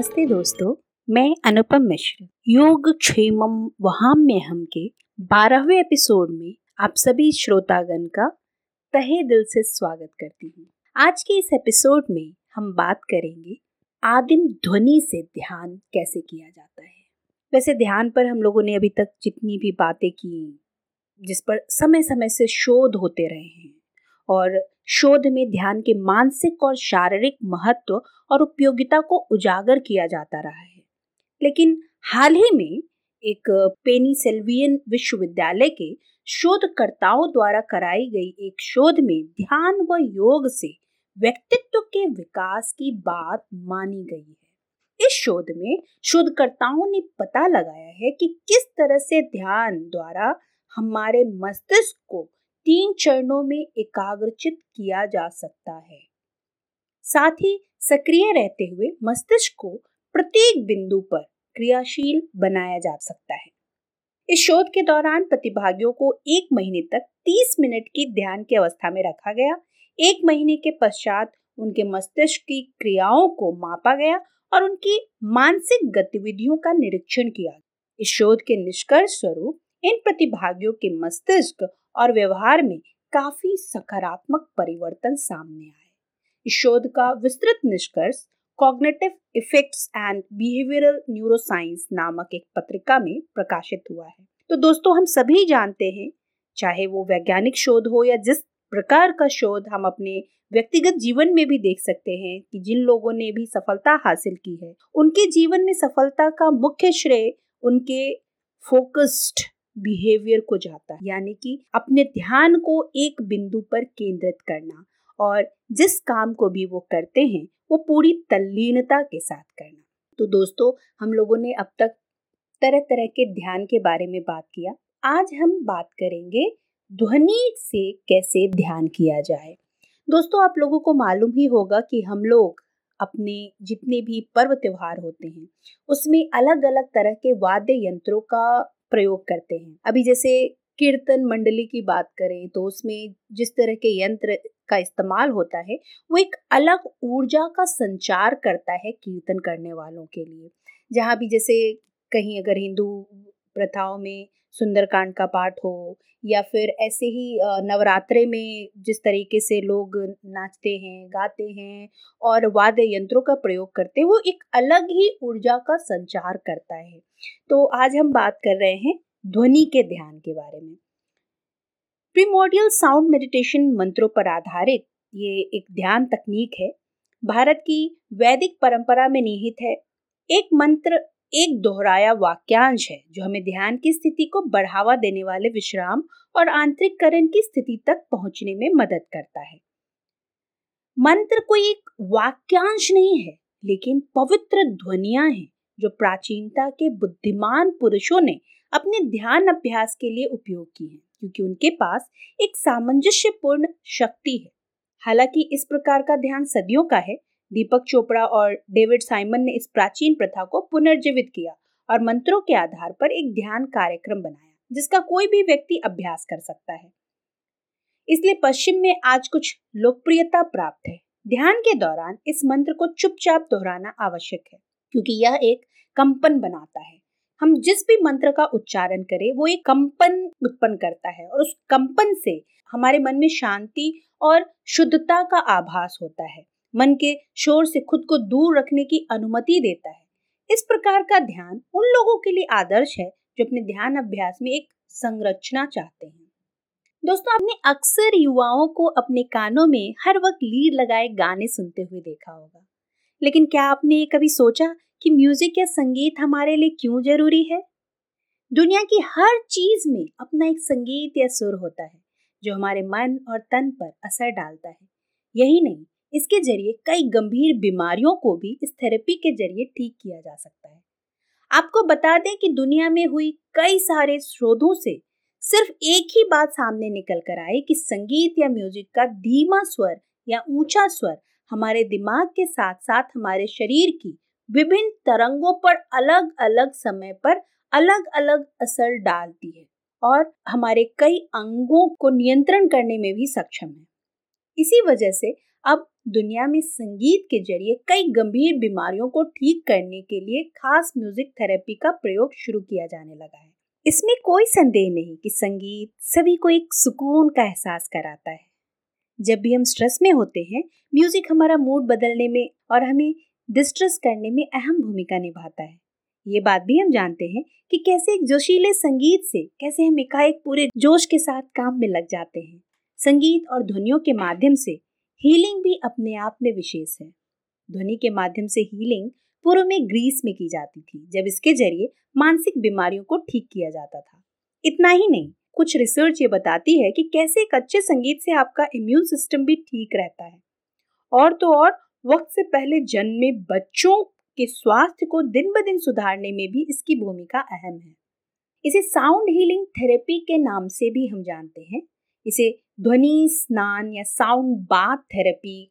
नमस्ते दोस्तों, मैं अनुपम मिश्र। योग क्षेमम वहाँ में हम के बारहवें एपिसोड में आप सभी श्रोतागण का तहे दिल से स्वागत करती हूँ। आज के इस एपिसोड में हम बात करेंगे आदिम ध्वनि से ध्यान कैसे किया जाता है। वैसे ध्यान पर हम लोगों ने अभी तक जितनी भी बातें की जिस पर समय समय से शोध होते रहे हैं और शोध में ध्यान के मानसिक और शारीरिक महत्व और उपयोगिता को उजागर किया जाता रहा है। लेकिन हाल ही में एक पेनिसिल्वियन विश्वविद्यालय के शोधकर्ताओं द्वारा कराई गई एक शोध में ध्यान व योग से व्यक्तित्व के विकास की बात मानी गई है। इस शोध में शोधकर्ताओं ने पता लगाया है कि किस तरह से ध्यान द्वारा हमारे मस्तिष्क को तीन चरणों में एकाग्रचित किया जा सकता है। साथ ही सक्रिय रहते हुए मस्तिष्क को प्रत्येक बिंदु पर क्रियाशील बनाया जा सकता है। इस शोध के दौरान प्रतिभागियों को एक महीने तक 30 मिनट की ध्यान की अवस्था में रखा गया। एक महीने के पश्चात उनके मस्तिष्क की क्रियाओं को मापा गया और उनकी मानसिक गतिविधियों का निरीक्षण किया। इस शोध के निष्कर्ष स्वरूप इन प्रतिभागियों के मस्तिष्क और व्यवहार में काफ़ी सकारात्मक परिवर्तन सामने आए। इस शोध का विस्तृत निष्कर्ष Cognitive Effects and Behavioural Neuroscience नामक एक पत्रिका में प्रकाशित हुआ है। तो दोस्तों, हम सभी जानते हैं, चाहे वो वैज्ञानिक शोध हो या जिस प्रकार का शोध हम अपने व्यक्तिगत जीवन में भी देख सकते हैं कि जिन लोगों ने भी सफलता हासिल की है, उनके जीवन में सफलता का मुख्य श्रेय उनके फोकस्ड बिहेवियर को जाता है। यानी कि अपने ध्यान को एक बिंदु पर केंद्रित करना और जिस काम को भी वो करते हैं, वो पूरी तल्लीनता के साथ करना। तो दोस्तों, हम लोगों ने अब तक तरह तरह के ध्यान के बारे में बात किया। आज हम बात करेंगे ध्वनि से कैसे ध्यान किया जाए। दोस्तों, आप लोगों को मालूम ही होगा कि हम लोग अपने जितने भी पर्व त्योहार होते हैं, उसमें अलग अलग तरह के वाद्य यंत्रों का प्रयोग करते हैं। अभी जैसे कीर्तन मंडली की बात करें तो उसमें जिस तरह के यंत्र का इस्तेमाल होता है, वो एक अलग ऊर्जा का संचार करता है कीर्तन करने वालों के लिए। जहाँ भी जैसे कहीं अगर हिंदू प्रथाओं में सुंदरकांड का पाठ हो, या फिर ऐसे ही नवरात्रे में जिस तरीके से लोग नाचते हैं, गाते हैं और वाद्य यंत्रों का प्रयोग करते हैं, वो एक अलग ही ऊर्जा का संचार करता है। तो आज हम बात कर रहे हैं ध्वनि के ध्यान के बारे में। प्रीमोडियल साउंड मेडिटेशन मंत्रों पर आधारित ये एक ध्यान तकनीक है। भारत की वैदिक परंपरा में निहित है। एक मंत्र एक दोहराया वाक्यांश है, जो हमें ध्यान की स्थिति को बढ़ावा देने वाले विश्राम और आंतरिक करण की स्थिति तक पहुँचने में मदद करता है। मंत्र कोई एक वाक्यांश नहीं है, लेकिन पवित्र ध्वनिया हैं, जो प्राचीनता के बुद्धिमान पुरुषों ने अपने ध्यान अभ्यास के लिए उपयोग की है, क्योंकि उनके पास एक सामंजस्यपूर्ण शक्ति है। हालाँकि इस प्रकार का ध्यान सदियों का है दीपक चोपड़ा और डेविड साइमन ने इस प्राचीन प्रथा को पुनर्जीवित किया और मंत्रों के आधार पर एक ध्यान कार्यक्रम बनाया, जिसका कोई भी व्यक्ति अभ्यास कर सकता है। इसलिए पश्चिम में आज कुछ लोकप्रियता प्राप्त है। ध्यान के दौरान इस मंत्र को चुपचाप दोहराना आवश्यक है, क्योंकि यह एक कंपन बनाता है। हम जिस भी मंत्र का उच्चारण करें, वो एक कंपन उत्पन्न करता है और उस कंपन से हमारे मन में शांति और शुद्धता का आभास होता है। मन के शोर से खुद को दूर रखने की अनुमति देता है। इस प्रकार का ध्यान उन लोगों के लिए आदर्श है, जो अपने ध्यान अभ्यास में एक संरचना चाहते हैं। दोस्तों, आपने अक्सर युवाओं को अपने कानों में हर वक्त लीड लगाए गाने सुनते हुए देखा होगा। लेकिन क्या आपने ये कभी सोचा कि म्यूज़िक या संगीत हमारे लिए क्यों ज़रूरी है? दुनिया की हर चीज़ में अपना एक संगीत या सुर होता है, जो हमारे मन और तन पर असर डालता है। यही नहीं इसके ज़रिए कई गंभीर बीमारियों को भी इस थेरेपी के ज़रिए ठीक किया जा सकता है। आपको बता दें कि दुनिया में हुई कई सारे शोधों से सिर्फ़ एक ही बात सामने निकल कर आई कि संगीत या म्यूज़िक का धीमा स्वर या ऊँचा स्वर हमारे दिमाग के साथ साथ हमारे शरीर की विभिन्न तरंगों पर अलग अलग समय पर अलग अलग असर डालती है और हमारे कई अंगों को नियंत्रण करने में भी सक्षम है। इसी वजह से अब दुनिया में संगीत के ज़रिए कई गंभीर बीमारियों को ठीक करने के लिए खास म्यूज़िक थेरेपी का प्रयोग शुरू किया जाने लगा है। इसमें कोई संदेह नहीं कि संगीत सभी को एक सुकून का एहसास कराता है। जब भी हम स्ट्रेस में होते हैं, म्यूज़िक हमारा मूड बदलने में और हमें डिस्ट्रेस करने में अहम भूमिका निभाता है। ये बात भी हम जानते हैं कि कैसे एक जोशीले संगीत से कैसे हम एकाएक पूरे जोश के साथ काम में लग जाते हैं। संगीत और ध्वनियों के माध्यम से हीलिंग भी अपने आप में विशेष है। ध्वनि के माध्यम से हीलिंग पूर्व में ग्रीस में की जाती थी, जब इसके ज़रिए मानसिक बीमारियों को ठीक किया जाता था। इतना ही नहीं, कुछ रिसर्च ये बताती है कि कैसे एक अच्छे संगीत से आपका इम्यून सिस्टम भी ठीक रहता है। और तो और, वक्त से पहले जन्मे बच्चों के स्वास्थ्य को दिन ब दिन सुधारने में भी इसकी भूमिका अहम है। इसे साउंड हीलिंग थेरेपी के नाम से भी हम जानते हैं। इसे ध्वनि, स्नान या साउंड बाथ थेरेपी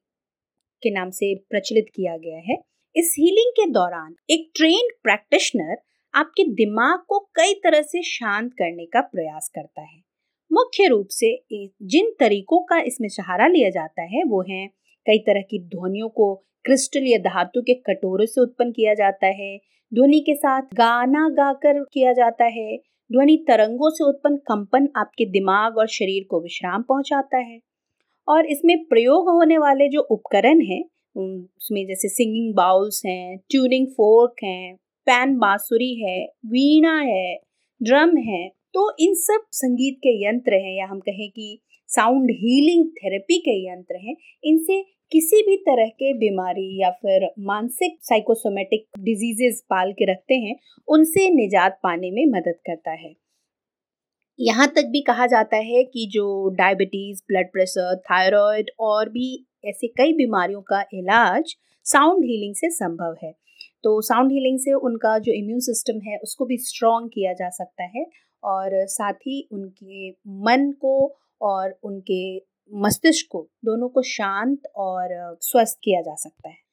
के नाम से प्रचलित किया गया है। इस हीलिंग के दौरान एक ट्रेन्ड प्रैक्टिशनर आपके दिमाग को कई तरह से शांत करने का प्रयास करता है। मुख्य रूप से जिन तरीकों का इसमें सहारा लिया जाता है, वो हैं कई तरह की ध्वनियों को क्रिस्टल या धातु के कटोरे से उत्पन्न किया जाता है। ध्वनि के साथ गाना गाकर किया जाता है। ध्वनि तरंगों से उत्पन्न कंपन आपके दिमाग और शरीर को विश्राम पहुंचाता है। और इसमें प्रयोग होने वाले जो उपकरण हैं उसमें जैसे सिंगिंग बाउल्स हैं ट्यूनिंग फोर्क हैं पैन बांसुरी है, वीणा है ड्रम है तो इन सब संगीत के यंत्र हैं या हम कहें कि साउंड हीलिंग थेरेपी के यंत्र हैं, इनसे किसी भी तरह के बीमारी या फिर मानसिक साइकोसोमेटिक डिजीजेस पाल के रखते हैं, उनसे निजात पाने में मदद करता है। यहाँ तक भी कहा जाता है कि जो डायबिटीज़ ब्लड प्रेशर थायराइड और भी ऐसे कई बीमारियों का इलाज साउंड हीलिंग से संभव है। तो साउंड हीलिंग से उनका जो इम्यून सिस्टम है, उसको भी स्ट्रॉन्ग किया जा सकता है। और साथ ही उनके मन को और उनके मस्तिष्क को, दोनों को शांत और स्वस्थ किया जा सकता है।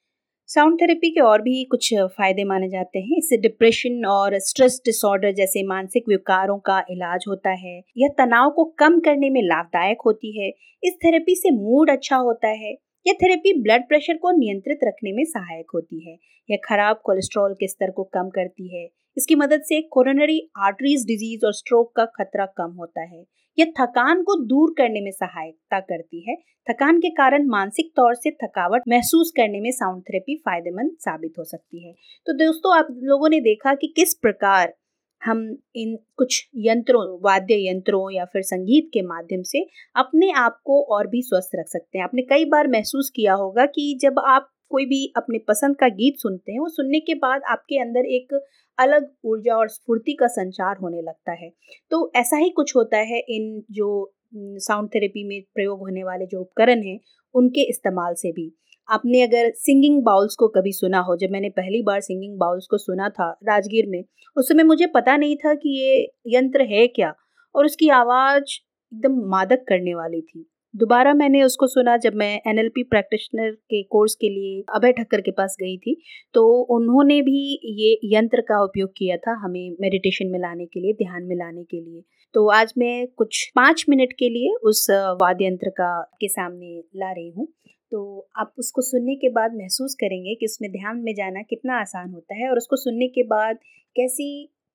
साउंड थेरेपी के और भी कुछ फ़ायदे माने जाते हैं। इससे डिप्रेशन और स्ट्रेस डिसऑर्डर जैसे मानसिक विकारों का इलाज होता है। यह तनाव को कम करने में लाभदायक होती है। इस थेरेपी से मूड अच्छा होता है। यह थेरेपी ब्लड प्रेशर को नियंत्रित रखने में सहायक होती है। यह खराब कोलेस्ट्रॉल के स्तर को कम करती है। इसकी मदद से कोरोनरी आर्टरीज डिज़ीज़ और स्ट्रोक का खतरा कम होता है। यह थकान को दूर करने में सहायता करती है। थकान के कारण मानसिक तौर से थकावट महसूस करने में साउंड थेरेपी फ़ायदेमंद साबित हो सकती है। तो दोस्तों, आप लोगों ने देखा कि किस प्रकार हम इन कुछ यंत्रों, वाद्य यंत्रों या फिर संगीत के माध्यम से अपने आप को और भी स्वस्थ रख सकते हैं। आपने कई बार महसूस किया होगा कि जब आप कोई भी अपने पसंद का गीत सुनते हैं, वो सुनने के बाद आपके अंदर एक अलग ऊर्जा और स्फूर्ति का संचार होने लगता है। तो ऐसा ही कुछ होता है इन जो साउंड थेरेपी में प्रयोग होने वाले जो उपकरण हैं, उनके इस्तेमाल से भी। आपने अगर सिंगिंग बाउल्स को कभी सुना हो, जब मैंने पहली बार सिंगिंग बाउल्स को सुना था राजगीर में, उस समय मुझे पता नहीं था कि ये यंत्र है क्या, और उसकी आवाज़ एकदम मादक करने वाली थी। दोबारा मैंने उसको सुना जब मैं एन एल पी प्रैक्टिशनर के कोर्स के लिए अभय ठक्कर के पास गई थी तो उन्होंने भी ये यंत्र का उपयोग किया था हमें मेडिटेशन में लाने के लिए, ध्यान में लाने के लिए। तो आज मैं कुछ पाँच मिनट के लिए उस वाद्य यंत्र का, के सामने ला रही हूँ। तो आप उसको सुनने के बाद महसूस करेंगे कि उसमें ध्यान में जाना कितना आसान होता है और उसको सुनने के बाद कैसी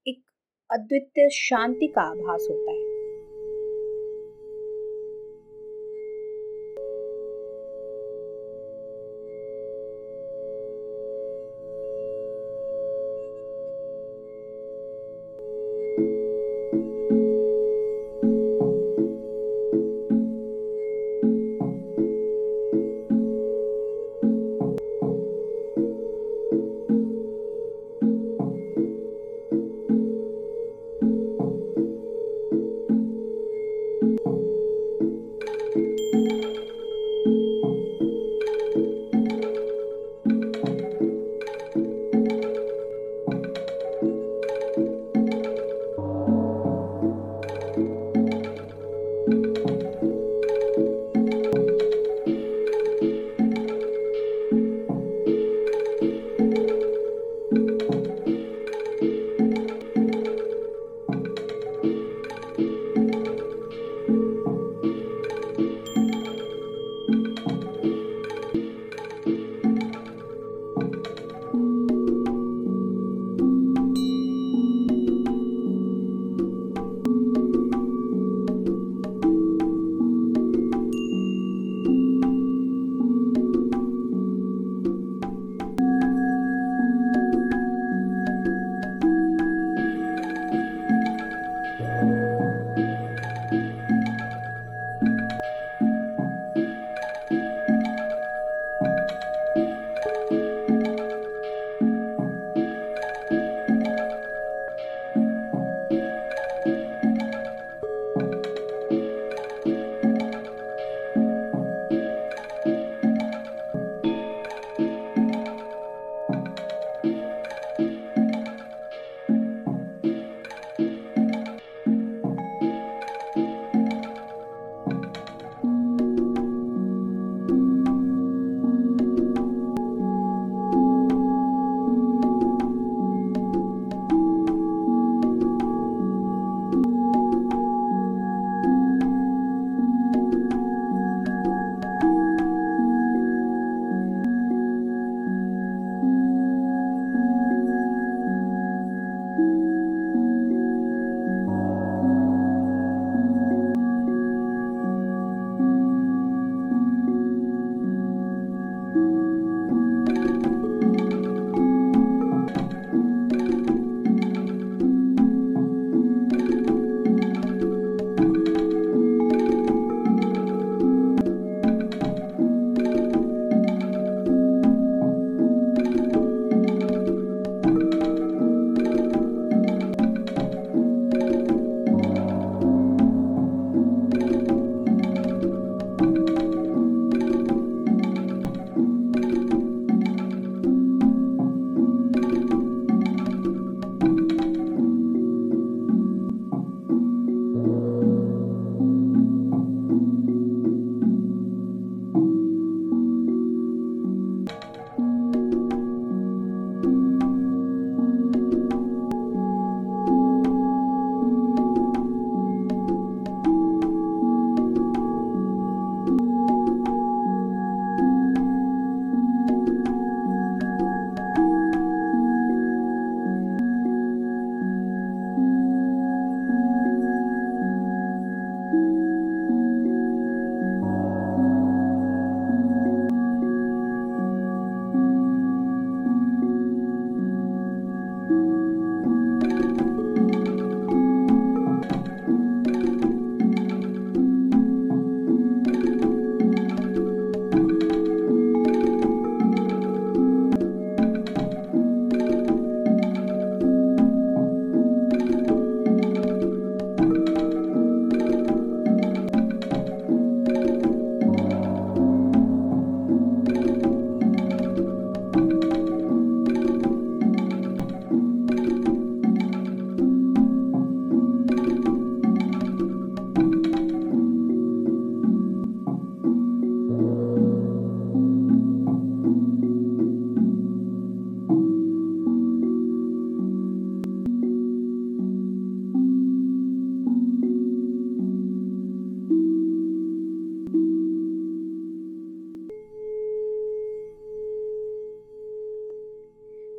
एक अद्वितीय शांति का आभास होता है।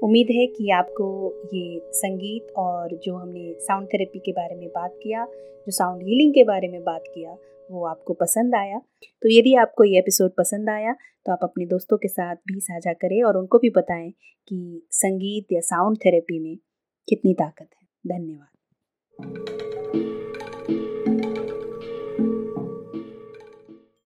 उम्मीद है कि आपको ये संगीत और जो हमने साउंड थेरेपी के बारे में बात किया, जो साउंड हीलिंग के बारे में बात किया, वो आपको पसंद आया। तो यदि आपको ये एपिसोड पसंद आया तो आप अपने दोस्तों के साथ भी साझा करें और उनको भी बताएँ कि संगीत या साउंड थेरेपी में कितनी ताकत है। धन्यवाद।